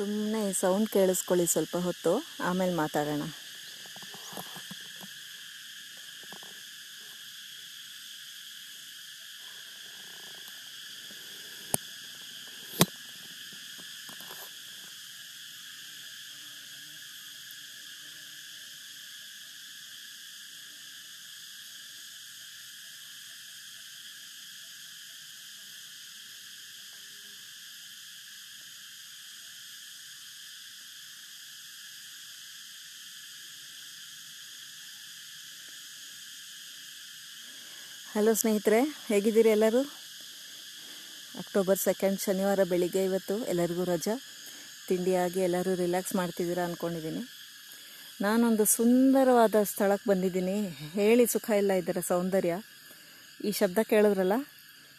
ಸುಮ್ಮನೆ ಸೌಂಡ್ ಕೇಳಿಸ್ಕೊಳ್ಳಿ ಸ್ವಲ್ಪ ಹೊತ್ತು ಆಮೇಲೆ ಮಾತಾಡೋಣ. ಹಲೋ ಸ್ನೇಹಿತರೆ, ಹೇಗಿದ್ದೀರಿ ಎಲ್ಲರೂ? ಅಕ್ಟೋಬರ್ ಸೆಕೆಂಡ್ ಶನಿವಾರ ಬೆಳಿಗ್ಗೆ ಇವತ್ತು ಎಲ್ಲರಿಗೂ ರಜಾ. ತಿಂಡಿಯಾಗಿ ಎಲ್ಲರೂ ರಿಲ್ಯಾಕ್ಸ್ ಮಾಡ್ತಿದ್ದೀರಾ ಅಂದ್ಕೊಂಡಿದ್ದೀನಿ ನಾನೊಂದು ಸುಂದರವಾದ ಸ್ಥಳಕ್ಕೆ ಬಂದಿದ್ದೀನಿ. ಹೇಳಿ ಸುಖ ಇಲ್ಲ ಇದರ ಸೌಂದರ್ಯ. ಈ ಶಬ್ದ ಕೇಳಿದ್ರಲ್ಲ,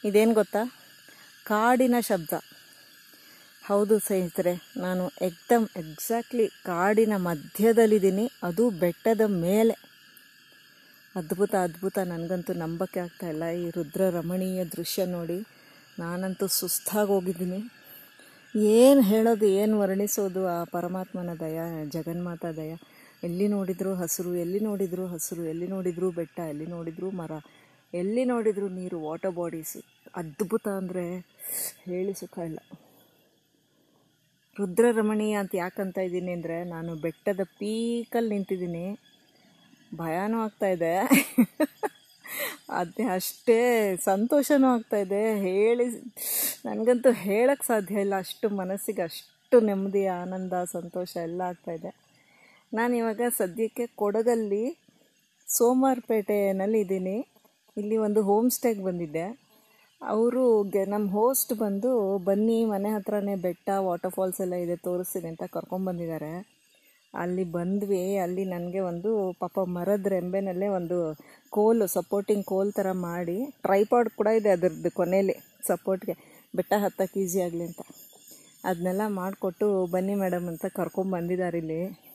ಇದೇನು ಗೊತ್ತಾ? ಕಾಡಿನ ಶಬ್ದ. ಹೌದು ಸ್ನೇಹಿತರೆ, ನಾನು ಎಕ್ದಮ್ ಎಕ್ಸಾಕ್ಟ್ಲಿ ಕಾಡಿನ ಮಧ್ಯದಲ್ಲಿದ್ದೀನಿ. ಅದು ಬೆಟ್ಟದ ಮೇಲೆ. ಅದ್ಭುತ ಅದ್ಭುತ. ನನಗಂತೂ ನಂಬಕ್ಕೆ ಆಗ್ತಾಯಿಲ್ಲ ಈ ರುದ್ರ ರಮಣೀಯ ದೃಶ್ಯ ನೋಡಿ ನಾನಂತೂ ಸುಸ್ತಾಗಿ ಹೋಗಿದ್ದೀನಿ ಏನು ಹೇಳೋದು, ಏನು ವರ್ಣಿಸೋದು ಆ ಪರಮಾತ್ಮನ ದಯ, ಜಗನ್ಮಾತ ದಯ. ಎಲ್ಲಿ ನೋಡಿದರೂ ಹಸಿರು, ಎಲ್ಲಿ ನೋಡಿದರೂ ಹಸಿರು, ಎಲ್ಲಿ ನೋಡಿದರೂ ಬೆಟ್ಟ, ಎಲ್ಲಿ ನೋಡಿದರೂ ಮರ, ಎಲ್ಲಿ ನೋಡಿದರೂ ನೀರು ವಾಟರ್ ಬಾಡೀಸ್ ಅದ್ಭುತ ಅಂದರೆ ಹೇಳಿ ಸುಖ ಇಲ್ಲ. ರುದ್ರ ರಮಣೀಯ ಅಂತ ಯಾಕಂತ ಇದ್ದೀನಿ ಅಂದರೆ ನಾನು ಬೆಟ್ಟದ ಪೀಕಲ್ಲಿ ನಿಂತಿದ್ದೀನಿ. ಭಯನೂ ಆಗ್ತಾ ಇದೆ. ಅದೇ ಅಷ್ಟೇ ಸಂತೋಷನೂ ಇದೆ. ಹೇಳಿ, ನನಗಂತೂ ಹೇಳಕ್ಕೆ ಸಾಧ್ಯ ಇಲ್ಲ. ಅಷ್ಟು ಮನಸ್ಸಿಗೆ ಅಷ್ಟು ನೆಮ್ಮದಿ, ಆನಂದ, ಸಂತೋಷ ಎಲ್ಲ ಆಗ್ತಾ ಇದೆ. ನಾನು ಇವಾಗ ಸದ್ಯಕ್ಕೆ ಕೊಡಗಲ್ಲಿ ಸೋಮವಾರಪೇಟೆನಲ್ಲಿ ಇದ್ದೀನಿ. ಇಲ್ಲಿ ಒಂದು ಹೋಮ್ ಸ್ಟೇಗೆ ಬಂದಿದ್ದೆ. ಅವರು ಗೆ ನಮ್ಮ ಹೋಸ್ಟ್ ಬಂದು, ಬನ್ನಿ ಮನೆ ಹತ್ರನೇ ಬೆಟ್ಟ ವಾಟರ್ ಫಾಲ್ಸ್ ಎಲ್ಲ ಇದೆ, ತೋರಿಸ್ತೀನಿ ಅಂತ ಕರ್ಕೊಂಬಂದಿದ್ದಾರೆ ಅಲ್ಲಿ ಬಂದ್ವಿ. ಅಲ್ಲಿ ನನಗೆ ಒಂದು ಪಾಪ ಮರದ ರೆಂಬೆನಲ್ಲೇ ಒಂದು ಕೋಲು ಸಪೋರ್ಟಿಂಗ್ ಕೋಲ್ ಥರ ಮಾಡಿ ಟ್ರೈಪಾಡ್ ಕೂಡ ಇದೆ ಅದರದ್ದು ಕೊನೆಯಲ್ಲಿ ಸಪೋರ್ಟ್ಗೆ ಬೆಟ್ಟ ಹತ್ತಕ್ಕೆ ಈಸಿ ಆಗಲಿ ಅಂತ. ಅದನ್ನೆಲ್ಲ ಮಾಡಿಕೊಟ್ಟು ಬನ್ನಿ ಮೇಡಮ್ ಅಂತ ಕರ್ಕೊಂಬಂದಿದ್ದಾರೆ ಇಲ್ಲಿ.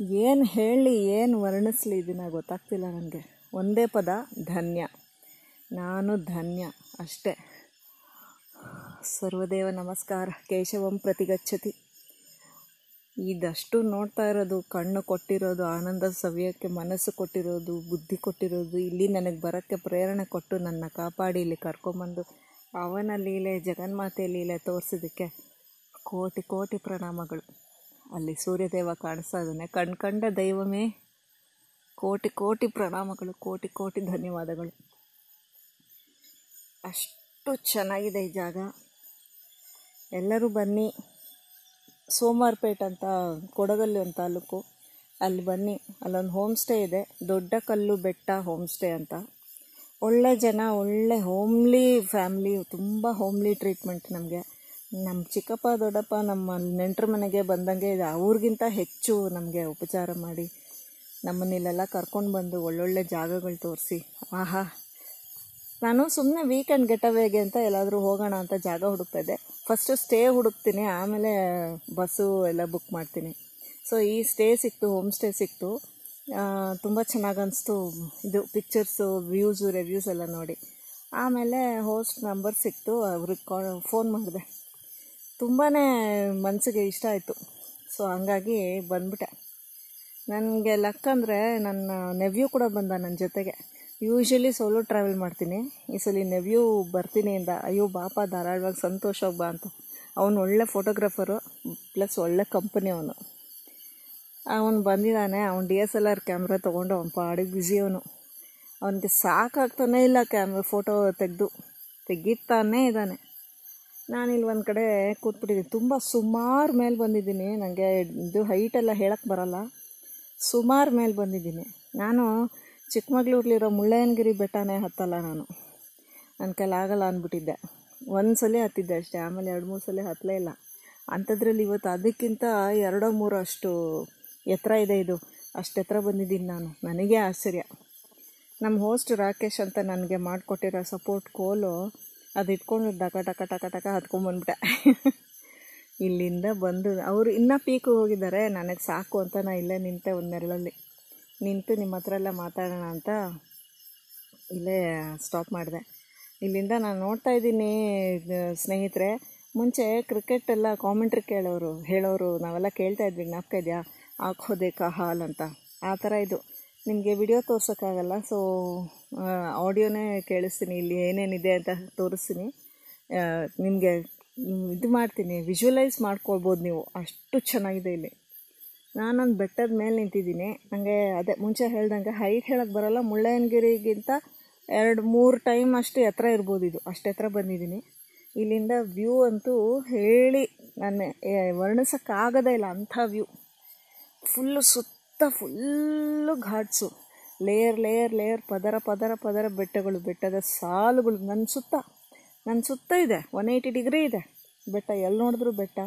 ಏನು ಹೇಳಿ, ಏನು ವರ್ಣಿಸ್ಲಿ ಇದನ್ನ ಗೊತ್ತಾಗ್ತಿಲ್ಲ ನನಗೆ. ಒಂದೇ ಪದ, ಧನ್ಯ. ನಾನು ಧನ್ಯ ಅಷ್ಟೇ. ಸರ್ವದೇವ ನಮಸ್ಕಾರ. ಕೇಶವಂ ಪ್ರತಿಗಚ್ಚತಿ. ಇದಷ್ಟು ನೋಡ್ತಾ ಇರೋದು, ಕಣ್ಣು ಕೊಟ್ಟಿರೋದು, ಆನಂದ ಸವಿಯಕ್ಕೆ ಮನಸ್ಸು ಕೊಟ್ಟಿರೋದು, ಬುದ್ಧಿ ಕೊಟ್ಟಿರೋದು, ಇಲ್ಲಿ ನನಗೆ ಬರೋಕ್ಕೆ ಪ್ರೇರಣೆ ಕೊಟ್ಟು ನನ್ನ ಕಾಪಾಡಿ ಇಲ್ಲಿ ಕರ್ಕೊಂಬಂದು ಅವನ ಲೀಲೆ, ಜಗನ್ಮಾತೆ ಲೀಲೆ ತೋರಿಸಿದ್ದಕ್ಕೆ ಕೋಟಿ ಕೋಟಿ ಪ್ರಣಾಮಗಳು. ಅಲ್ಲಿ ಸೂರ್ಯದೇವ ಕಾಣಿಸ್ತಾ ಇದ್ದಾನೆ. ಕಣ್ಕಂಡ ದೈವಮೇ ಕೋಟಿ ಕೋಟಿ ಪ್ರಣಾಮಗಳು, ಕೋಟಿ ಕೋಟಿ ಧನ್ಯವಾದಗಳು. ಅಷ್ಟು ಚೆನ್ನಾಗಿದೆ ಈ ಜಾಗ. ಎಲ್ಲರೂ ಬನ್ನಿ. ಸೋಮವಾರಪೇಟೆ ಅಂತ ಕೊಡಗಲ್ಲಿ ಒಂದು ತಾಲೂಕು. ಅಲ್ಲಿ ಬನ್ನಿ. ಅಲ್ಲೊಂದು ಹೋಮ್ ಸ್ಟೇ ಇದೆ. ದೊಡ್ಡ ಕಲ್ಲು ಬೆಟ್ಟ ಹೋಮ್ ಸ್ಟೇ ಅಂತ. ಒಳ್ಳೆ ಜನ, ಒಳ್ಳೆ ಹೋಮ್ಲಿ ಫ್ಯಾಮ್ಲಿ, ತುಂಬ ಹೋಮ್ಲಿ ಟ್ರೀಟ್ಮೆಂಟ್ ನಮಗೆ. ನಮ್ಮ ಚಿಕ್ಕಪ್ಪ, ದೊಡ್ಡಪ್ಪ ನಮ್ಮ ನೆಂಟರ ಮನೆಗೆ ಬಂದಂಗೆ ಇದೆ ಅವ್ರಿಗಿಂತ ಹೆಚ್ಚು ನಮಗೆ ಉಪಚಾರ ಮಾಡಿ ನಮ್ಮನ್ನಿಲ್ಲೆಲ್ಲ ಕರ್ಕೊಂಡು ಬಂದು ಒಳ್ಳೊಳ್ಳೆ ಜಾಗಗಳು ತೋರಿಸಿ. ಆಹಾ ನಾನು ಸುಮ್ಮನೆ ವೀಕೆಂಡ್ ಗೆಟ್ ಅವೇಗೆ ಅಂತ ಎಲ್ಲಾದರೂ ಹೋಗೋಣ ಅಂತ ಜಾಗ ಹುಡುಕ್ತಾ ಇದ್ದೆ ಫಸ್ಟು ಸ್ಟೇ ಹುಡುಕ್ತೀನಿ, ಆಮೇಲೆ ಬಸ್ಸು ಎಲ್ಲ ಬುಕ್ ಮಾಡ್ತೀನಿ. ಸೊ ಈ ಸ್ಟೇ ಸಿಕ್ತು ಹೋಮ್ ಸ್ಟೇ ಸಿಕ್ತು. ತುಂಬ ಚೆನ್ನಾಗಿ ಅನಿಸ್ತು ಇದು ಪಿಕ್ಚರ್ಸು ವ್ಯೂಸು ರಿವ್ಯೂಸ್ ಎಲ್ಲ ನೋಡಿ. ಆಮೇಲೆ ಹೋಸ್ಟ್ ನಂಬರ್ ಸಿಕ್ತು ಅವ್ರಿಗೆ ಕಾ ಫೋನ್ ಮಾಡಿದೆ. ತುಂಬಾ ಮನಸ್ಸಿಗೆ ಇಷ್ಟ ಆಯಿತು. ಸೊ ಹಂಗಾಗಿ ಬಂದ್ಬಿಟ್ಟೆ. ನನಗೆ ಲಕ್ ಅಂದರೆ ನನ್ನ ನೆವ್ಯೂ ಕೂಡ ಬಂದ ನನ್ನ ಜೊತೆಗೆ. ಯೂಶ್ವಲಿ ಸೋಲೋ ಟ್ರಾವೆಲ್ ಮಾಡ್ತೀನಿ. ಈ ಸಲ ನೆವ್ಯೂ ಬರ್ತೀನಿ ಅಂದ, ಅಯ್ಯೋ ಬಾಪ, ಧಾರಾಳವಾಗಿ ಸಂತೋಷವಾಗಿ ಬಾ ಅಂತ. ಅವನು ಒಳ್ಳೆ ಫೋಟೋಗ್ರಾಫರು ಪ್ಲಸ್ ಒಳ್ಳೆ ಕಂಪನಿ ಅವನು. ಅವನು ಬಂದಿದ್ದಾನೆ, ಅವ್ನು D S L R camera ತೊಗೊಂಡು ಅವನು ಪಾಡಿಗೆ ಬ್ಯುಸಿ ಅವನು. ಅವನಿಗೆ ಸಾಕಾಗ್ತಾನೇ ಇಲ್ಲ ಕ್ಯಾಮ್ರಾ ಫೋಟೋ ತೆಗೆದು. ತೆಗಿತಾನೇ ಇದ್ದಾನೆ. ನಾನಿಲ್ಲಿ ಒಂದು ಕಡೆ ಕೂತ್ಬಿಟ್ಟಿದ್ದೀನಿ. ತುಂಬ ಸುಮಾರು ಮೇಲೆ ಬಂದಿದ್ದೀನಿ. ನನಗೆ ಇದು ಹೈಟೆಲ್ಲ ಹೇಳಕ್ಕೆ ಬರಲ್ಲ. ಸುಮಾರು ಮೇಲೆ ಬಂದಿದ್ದೀನಿ. ನಾನು ಚಿಕ್ಕಮಗಳೂರ್ಲಿರೋ ಮುಳ್ಳಯ್ಯನಗಿರಿ ಬೆಟ್ಟನೇ ಹತ್ತಲ್ಲ ನಾನು. ನನ್ನ ಕೈಲಾಗಲ್ಲ ಅಂದ್ಬಿಟ್ಟಿದ್ದೆ ಒಂದು ಸಲ ಹತ್ತಿದ್ದೆ ಅಷ್ಟೇ, ಆಮೇಲೆ ಎರಡು ಮೂರು ಸಲ ಹತ್ತಲೇ ಇಲ್ಲ. ಅಂಥದ್ರಲ್ಲಿ ಇವತ್ತು ಅದಕ್ಕಿಂತ ಎರಡೋ ಮೂರು ಅಷ್ಟು ಎತ್ತರ ಇದೆ ಇದು. ಅಷ್ಟು ಎತ್ತರ ಬಂದಿದ್ದೀನಿ ನಾನು. ನನಗೆ ಆಶ್ಚರ್ಯ. ನಮ್ಮ ಹೋಸ್ಟ್ ರಾಕೇಶ್ ಅಂತ ನನಗೆ ಮಾಡಿಕೊಟ್ಟಿರೋ ಸಪೋರ್ಟ್ ಕೋಲು ಅದು ಇಟ್ಕೊಂಡು ಡಕ ಟಕ ಟಕ ಟಕ ಹತ್ಕೊಂಡ್ಬಂದ್ಬಿಟ್ಟೆ ಇಲ್ಲಿಂದ ಬಂದು, ಅವರು ಇನ್ನೂ ಪೀಕು ಹೋಗಿದ್ದಾರೆ. ನನಗೆ ಸಾಕು ಅಂತ ನಾನು ಇಲ್ಲೇ ನಿಂತೆ ಒಂದು ನಿಂತು ನಿಮ್ಮ ಹತ್ರ ಎಲ್ಲ ಮಾತಾಡೋಣ ಅಂತ ಇಲ್ಲೇ ಸ್ಟಾಪ್ ಮಾಡಿದೆ. ಇಲ್ಲಿಂದ ನಾನು ನೋಡ್ತಾ ಇದ್ದೀನಿ ಸ್ನೇಹಿತರೆ. ಮುಂಚೆ ಕ್ರಿಕೆಟ್ ಎಲ್ಲ ಕಾಮೆಂಟ್ರಿ ಕೇಳೋರು, ಹೇಳೋರು, ನಾವೆಲ್ಲ ಕೇಳ್ತಾ ಇದ್ವಿ, ಜ್ಞಾಪಕ ಇದೆಯಾ? ಹಾಕೋದೆ ಹಾಲ್ ಅಂತ. ಆ ಥರ ಇದು. ನಿಮಗೆ ವಿಡಿಯೋ ತೋರ್ಸೋಕ್ಕಾಗಲ್ಲ ಸೊ ಆಡಿಯೋನೇ ಕೇಳಿಸ್ತೀನಿ, ಇಲ್ಲಿ ಏನೇನಿದೆ ಅಂತ ತೋರಿಸ್ತೀನಿ. ನಿಮಗೆ, ಇದು ಮಾಡ್ತೀನಿ ವಿಜುವಲೈಸ್ ಮಾಡ್ಕೊಳ್ಬೋದು ನೀವು. ಅಷ್ಟು ಚೆನ್ನಾಗಿದೆ ಇಲ್ಲಿ. ನಾನೊಂದು ಬೆಟ್ಟದ ಮೇಲೆ ನಿಂತಿದ್ದೀನಿ. ನನಗೆ ಅದೇ ಮುಂಚೆ ಹೇಳ್ದಂಗೆ ಹೈಟ್ ಹೇಳಕ್ಕೆ ಬರೋಲ್ಲ. ಮುಳ್ಳಯ್ಯನಗಿರಿಗಿಂತ ಎರಡು ಮೂರು ಟೈಮ್ ಅಷ್ಟು ಎತ್ತರ ಇರ್ಬೋದು ಇದು. ಅಷ್ಟು ಎತ್ತರ ಬಂದಿದ್ದೀನಿ. ಇಲ್ಲಿಂದ ವ್ಯೂ ಅಂತೂ ಹೇಳಿ ನಾನು ವರ್ಣಿಸೋಕ್ಕಾಗದೇ ಇಲ್ಲ ಅಂಥ ವ್ಯೂ ಫುಲ್ಲು ಸುತ್ತ full ghats. Layer layer layer ಪದರ ಪದರ ಪದರ ಬೆಟ್ಟಗಳು, ಬೆಟ್ಟದ ಸಾಲುಗಳು. ನನ್ನ ಸುತ್ತ ನನ್ನ ಸುತ್ತ ಇದೆ. ಒನ್ ಏಯ್ಟಿ ಡಿಗ್ರಿ ಇದೆ. ಬೆಟ್ಟ ಎಲ್ಲಿ ನೋಡಿದ್ರು ಬೆಟ್ಟ.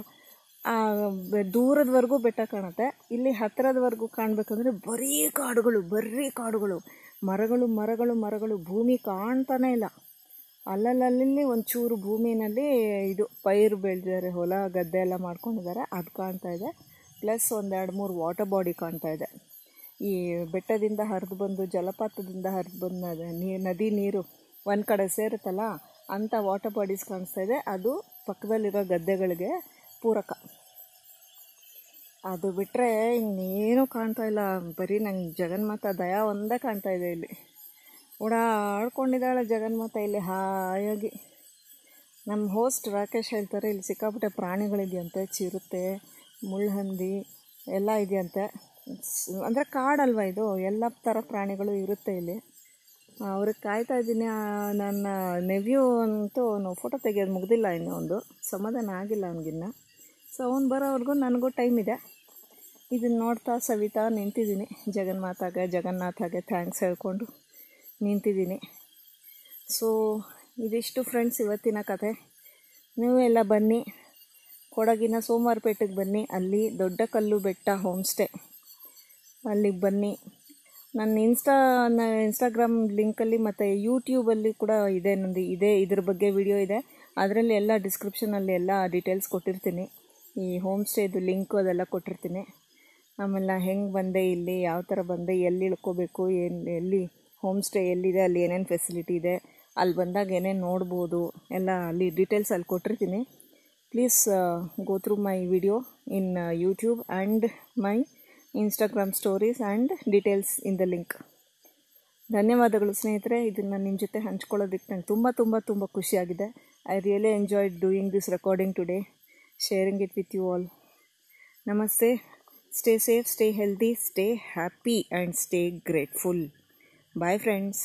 ದೂರದವರೆಗೂ ಬೆಟ್ಟ ಕಾಣುತ್ತೆ. ಇಲ್ಲಿ ಹತ್ತಿರದವರೆಗೂ ಕಾಣಬೇಕಂದ್ರೆ ಬರೀ ಕಾಡುಗಳು ಬರೀ ಕಾಡುಗಳು. ಮರಗಳು ಮರಗಳು ಮರಗಳು. ಭೂಮಿ ಕಾಣ್ತಾನೇ ಇಲ್ಲ. ಅಲ್ಲಲ್ಲಲ್ಲಿ ಒಂಚೂರು ಭೂಮಿನಲ್ಲಿ ಇದು ಪೈರು ಬೆಳೆದಿದ್ದಾರೆ. ಹೊಲ, ಗದ್ದೆ ಎಲ್ಲ ಮಾಡ್ಕೊಂಡಿದ್ದಾರೆ. ಅದು ಕಾಣ್ತಾ ಇದೆ. ಪ್ಲಸ್ ಒಂದೆರಡು ಮೂರು ವಾಟರ್ ಬಾಡಿ ಕಾಣ್ತಾ ಇದೆ. ಈ ಬೆಟ್ಟದಿಂದ ಹರಿದು ಬಂದು, ಜಲಪಾತದಿಂದ ಹರಿದು ಬಂದ ನೀ, ನದಿ ನೀರು ಒಂದು ಕಡೆ ಸೇರುತ್ತಲ್ಲ ಅಂಥ ವಾಟರ್ ಬಾಡೀಸ್ ಕಾಣಿಸ್ತಾ ಇದೆ. ಅದು ಪಕ್ಕದಲ್ಲಿರೋ ಗದ್ದೆಗಳಿಗೆ ಪೂರಕ. ಅದು ಬಿಟ್ಟರೆ ಇನ್ನೇನು ಕಾಣ್ತಾ ಇಲ್ಲ. ಬರೀ ನಂಗೆ ಜಗನ್ಮಾತ ದಯಾ ಒಂದೇ ಕಾಣ್ತಾ ಇದೆ ಇಲ್ಲಿ. ಓಡಾಡ್ಕೊಂಡಿದ್ದಾಳೆ ಜಗನ್ಮಾತ ಇಲ್ಲಿ ಹಾಯಾಗಿ. ನಮ್ಮ ಹೋಸ್ಟ್ ರಾಕೇಶ್ ಹೇಳ್ತಾರೆ, ಇಲ್ಲಿ ಸಿಕ್ಕಾಪಟ್ಟೆ ಪ್ರಾಣಿಗಳಿದೆಯಂತೆ, ಚಿರತೆ ಮುಳ್ಳುಹಂದಿ ಎಲ್ಲ ಇದೆಯಂತೆ. ಅಂದರೆ ಕಾಡಲ್ವ ಇದು? ಎಲ್ಲ ಥರ ಪ್ರಾಣಿಗಳು ಇರುತ್ತೆ ಇಲ್ಲಿ. ಅವ್ರಿಗೆ ಕಾಯ್ತಾ ಇದ್ದೀನಿ. ನನ್ನ ನೆವ್ಯೂ ಅಂತೂ ಅವನು ಫೋಟೋ ತೆಗಿಯೋದು ಮುಗ್ದಿಲ್ಲ ಇನ್ನೂ ಒಂದು. ಸಮಾಧಾನ ಆಗಿಲ್ಲ ಅವನಿಗಿನ್ನ ಸೊ ಅವ್ನು ಬರೋವರೆಗೂ ನನಗೂ ಟೈಮ್ ಇದೆ. ಇದನ್ನು ನೋಡ್ತಾ ಸವಿತಾ ನಿಂತಿದ್ದೀನಿ. ಜಗನ್ಮಾತಾಗೆ ಜಗನ್ನಾಥಾಗೆ ಥ್ಯಾಂಕ್ಸ್ ಹೇಳ್ಕೊಂಡು ನಿಂತಿದ್ದೀನಿ. ಸೊ ಇದಿಷ್ಟು ಫ್ರೆಂಡ್ಸ್ ಇವತ್ತಿನ ಕತೆ. ನೀವು ಎಲ್ಲ ಬನ್ನಿ. ಕೊಡಗಿನ ಸೋಮವಾರಪೇಟೆಗೆ ಬನ್ನಿ. ಅಲ್ಲಿ ದೊಡ್ಡ ಕಲ್ಲು ಬೆಟ್ಟ ಹೋಮ್ ಸ್ಟೇ ಅಲ್ಲಿಗೆ ಬನ್ನಿ. ನನ್ನ ಇನ್ಸ್ಟಾ ಇನ್ಸ್ಟಾಗ್ರಾಮ್ ಲಿಂಕಲ್ಲಿ ಮತ್ತು ಯೂಟ್ಯೂಬಲ್ಲಿ ಕೂಡ ಇದೆ ನಂದು, ಇದೆ ಇದ್ರ ಬಗ್ಗೆ ವಿಡಿಯೋ ಇದೆ. ಅದರಲ್ಲಿ ಎಲ್ಲ ಡಿಸ್ಕ್ರಿಪ್ಷನಲ್ಲಿ ಎಲ್ಲ ಡೀಟೇಲ್ಸ್ ಕೊಟ್ಟಿರ್ತೀನಿ. ಈ ಹೋಮ್ ಸ್ಟೇದು ಲಿಂಕು ಅದೆಲ್ಲ ಕೊಟ್ಟಿರ್ತೀನಿ. ಆಮೇಲೆ ಹೆಂಗೆ ಬಂದೆ ಇಲ್ಲಿ, ಯಾವ ಥರ ಬಂದೆ, ಎಲ್ಲಿ ಇಳ್ಕೋಬೇಕು ಎಲ್ಲಿ ಎಲ್ಲಿ ಹೋಮ್ ಸ್ಟೇ ಎಲ್ಲಿದೆ, ಅಲ್ಲಿ ಏನೇನು ಫೆಸಿಲಿಟಿ ಇದೆ, ಅಲ್ಲಿ ಬಂದಾಗ ಏನೇನು ನೋಡ್ಬೋದು, ಎಲ್ಲ ಅಲ್ಲಿ ಡೀಟೇಲ್ಸ್ ಅಲ್ಲಿ ಕೊಟ್ಟಿರ್ತೀನಿ. Please go through my video in YouTube and my Instagram stories and details in the link ಧನ್ಯವಾದಗಳು ಸ್ನೇಹಿತರೆ, ಇದನ್ನು ನಿಮ್ಮ ಜೊತೆ ಹಂಚ್ಕೊಳ್ಳೋದಕ್ಕೆ ನಂಗೆ ತುಂಬ ತುಂಬ ತುಂಬ ಖುಷಿಯಾಗಿದೆ. I really enjoyed doing this recording today sharing it with you all ನಮಸ್ತೆ stay safe stay healthy stay happy and stay grateful bye friends